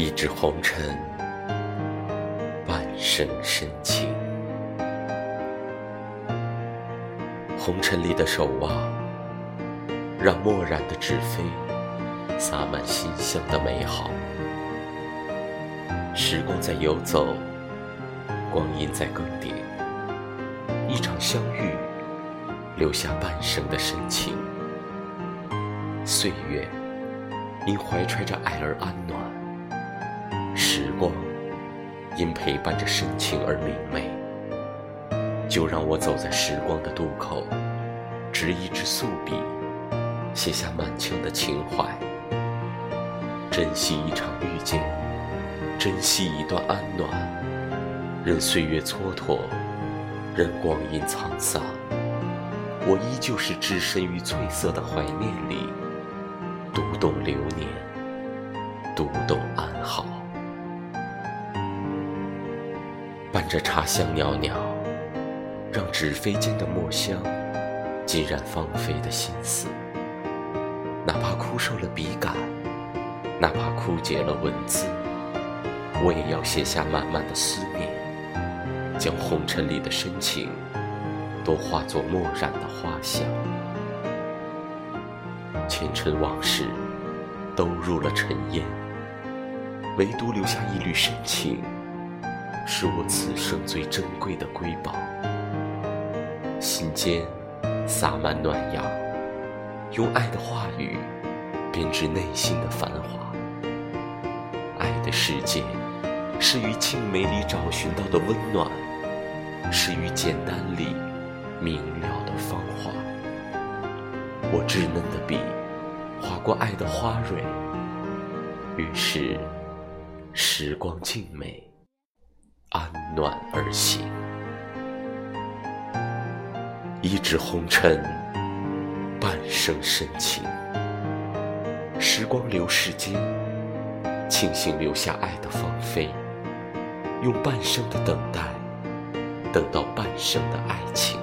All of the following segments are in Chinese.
一纸红尘，半生深情。红尘里的守望，让漠然的纸飞洒满馨香的美好。时光在游走，光阴在更迭，一场相遇，留下半生的深情。岁月因怀揣着爱而安暖，因陪伴着深情而明媚。就让我走在时光的渡口，执一支素笔，写下满腔的情怀。珍惜一场遇见，珍惜一段安暖。任岁月蹉跎，任光阴沧桑，我依旧是置身于翠色的怀念里。读懂流年，读懂安好，伴着茶香袅袅，让纸飞间的墨香浸染芳菲的心思。哪怕枯瘦了笔杆，哪怕枯竭了文字，我也要写下满满的思念，将红尘里的深情都化作墨染的花香。前尘往事都入了尘烟，唯独留下一缕深情，是我此生最珍贵的瑰宝。心间洒满暖阳，用爱的话语编织内心的繁华。爱的世界，是于静美里找寻到的温暖，是于简单里明了的芳华。我稚嫩的笔。划过爱的花蕊，于是时光静美，安暖而行。一纸红尘，半生深情。时光流逝间，庆幸留下爱的芳菲，用半生的等待，等到半生的爱情。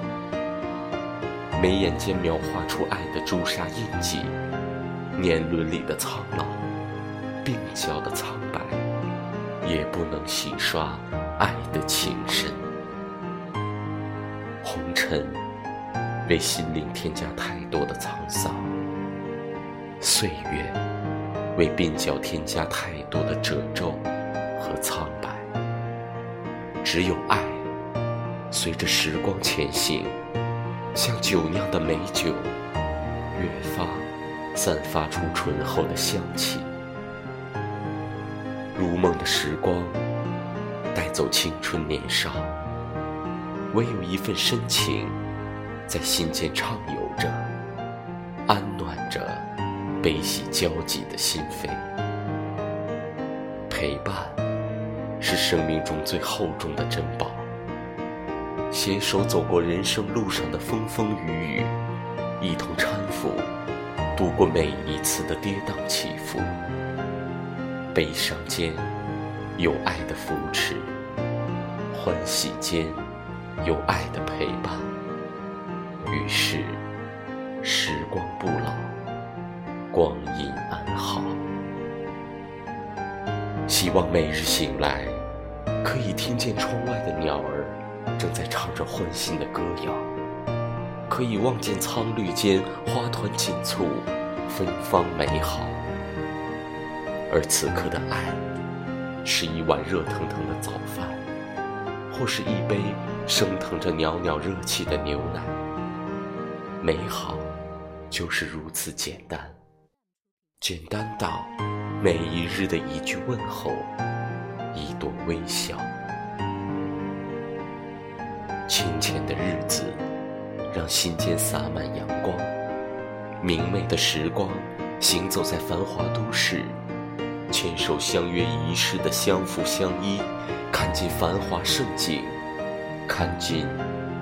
眉眼间描画出爱的朱砂印记。年轮里的苍老，鬓角的苍白，也不能洗刷爱的情深。红尘为心灵添加太多的沧桑，岁月为鬓角添加太多的褶皱和苍白。只有爱，随着时光前行，像酒酿的美酒，越发。散发出醇厚的香气，如梦的时光带走青春年少，唯有一份深情在心间畅游着，安暖着悲喜交集的心扉。陪伴是生命中最厚重的珍宝，携手走过人生路上的风风雨雨，一同搀扶。度过每一次的跌宕起伏，悲伤间有爱的扶持，欢喜间有爱的陪伴。于是，时光不老，光阴安好。希望每日醒来，可以听见窗外的鸟儿正在唱着欢欣的歌谣。可以望见苍绿间花团锦簇，芬芳美好。而此刻的爱，是一碗热腾腾的早饭，或是一杯升腾着袅袅热气的牛奶。美好，就是如此简单，简单到每一日的一句问候，一朵微笑。清浅的日子。让心间洒满阳光，明媚的时光，行走在繁华都市，牵手相约一世的相扶相依，看尽繁华盛景，看尽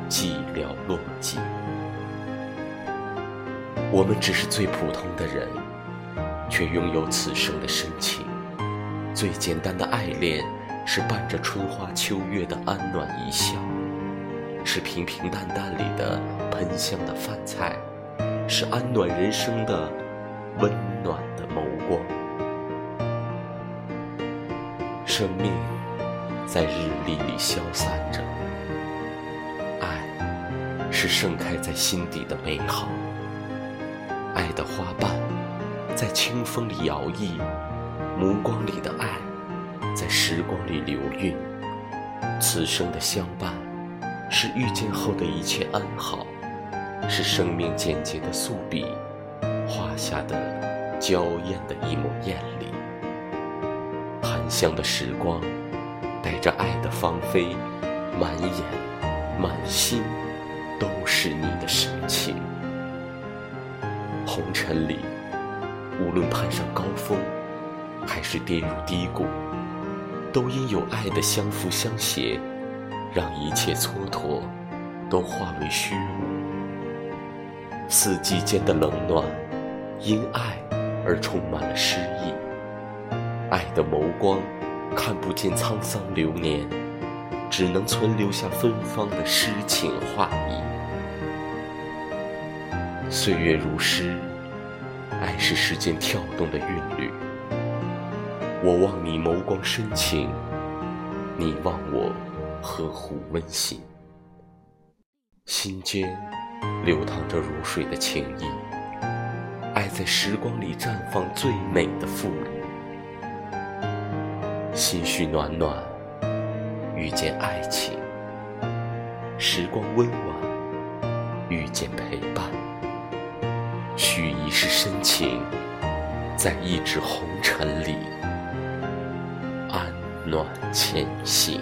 寂寥落寂。我们只是最普通的人，却拥有此生的深情。最简单的爱恋，是伴着春花秋月的安暖一笑。是平平淡淡里的喷香的饭菜，是安暖人生的温暖的梦生命在日历里消散着，爱是盛开在心底的美好，爱的花瓣在清风里摇曳，目光里的爱在时光里流韵。此生的相伴，是遇见后的一切安好，是生命简洁的素笔画下的娇艳的一抹艳丽。檀香的时光，带着爱的芳菲，满眼、满心都是你的深情。红尘里，无论攀上高峰，还是跌入低谷。都因有爱的相扶相携，让一切蹉跎都化为虚无。四季间的冷暖，因爱而充满了诗意。爱的眸光，看不见沧桑流年，只能存留下芬芳的诗情画意。岁月如诗，爱是时间跳动的韵律。我望你眸光深情，你望我呵护温馨，心间流淌着如水的情意，爱在时光里绽放最美的馥郁，心绪暖暖，遇见爱情，时光温婉，遇见陪伴，许一世深情，在一纸红尘里安。暖前行。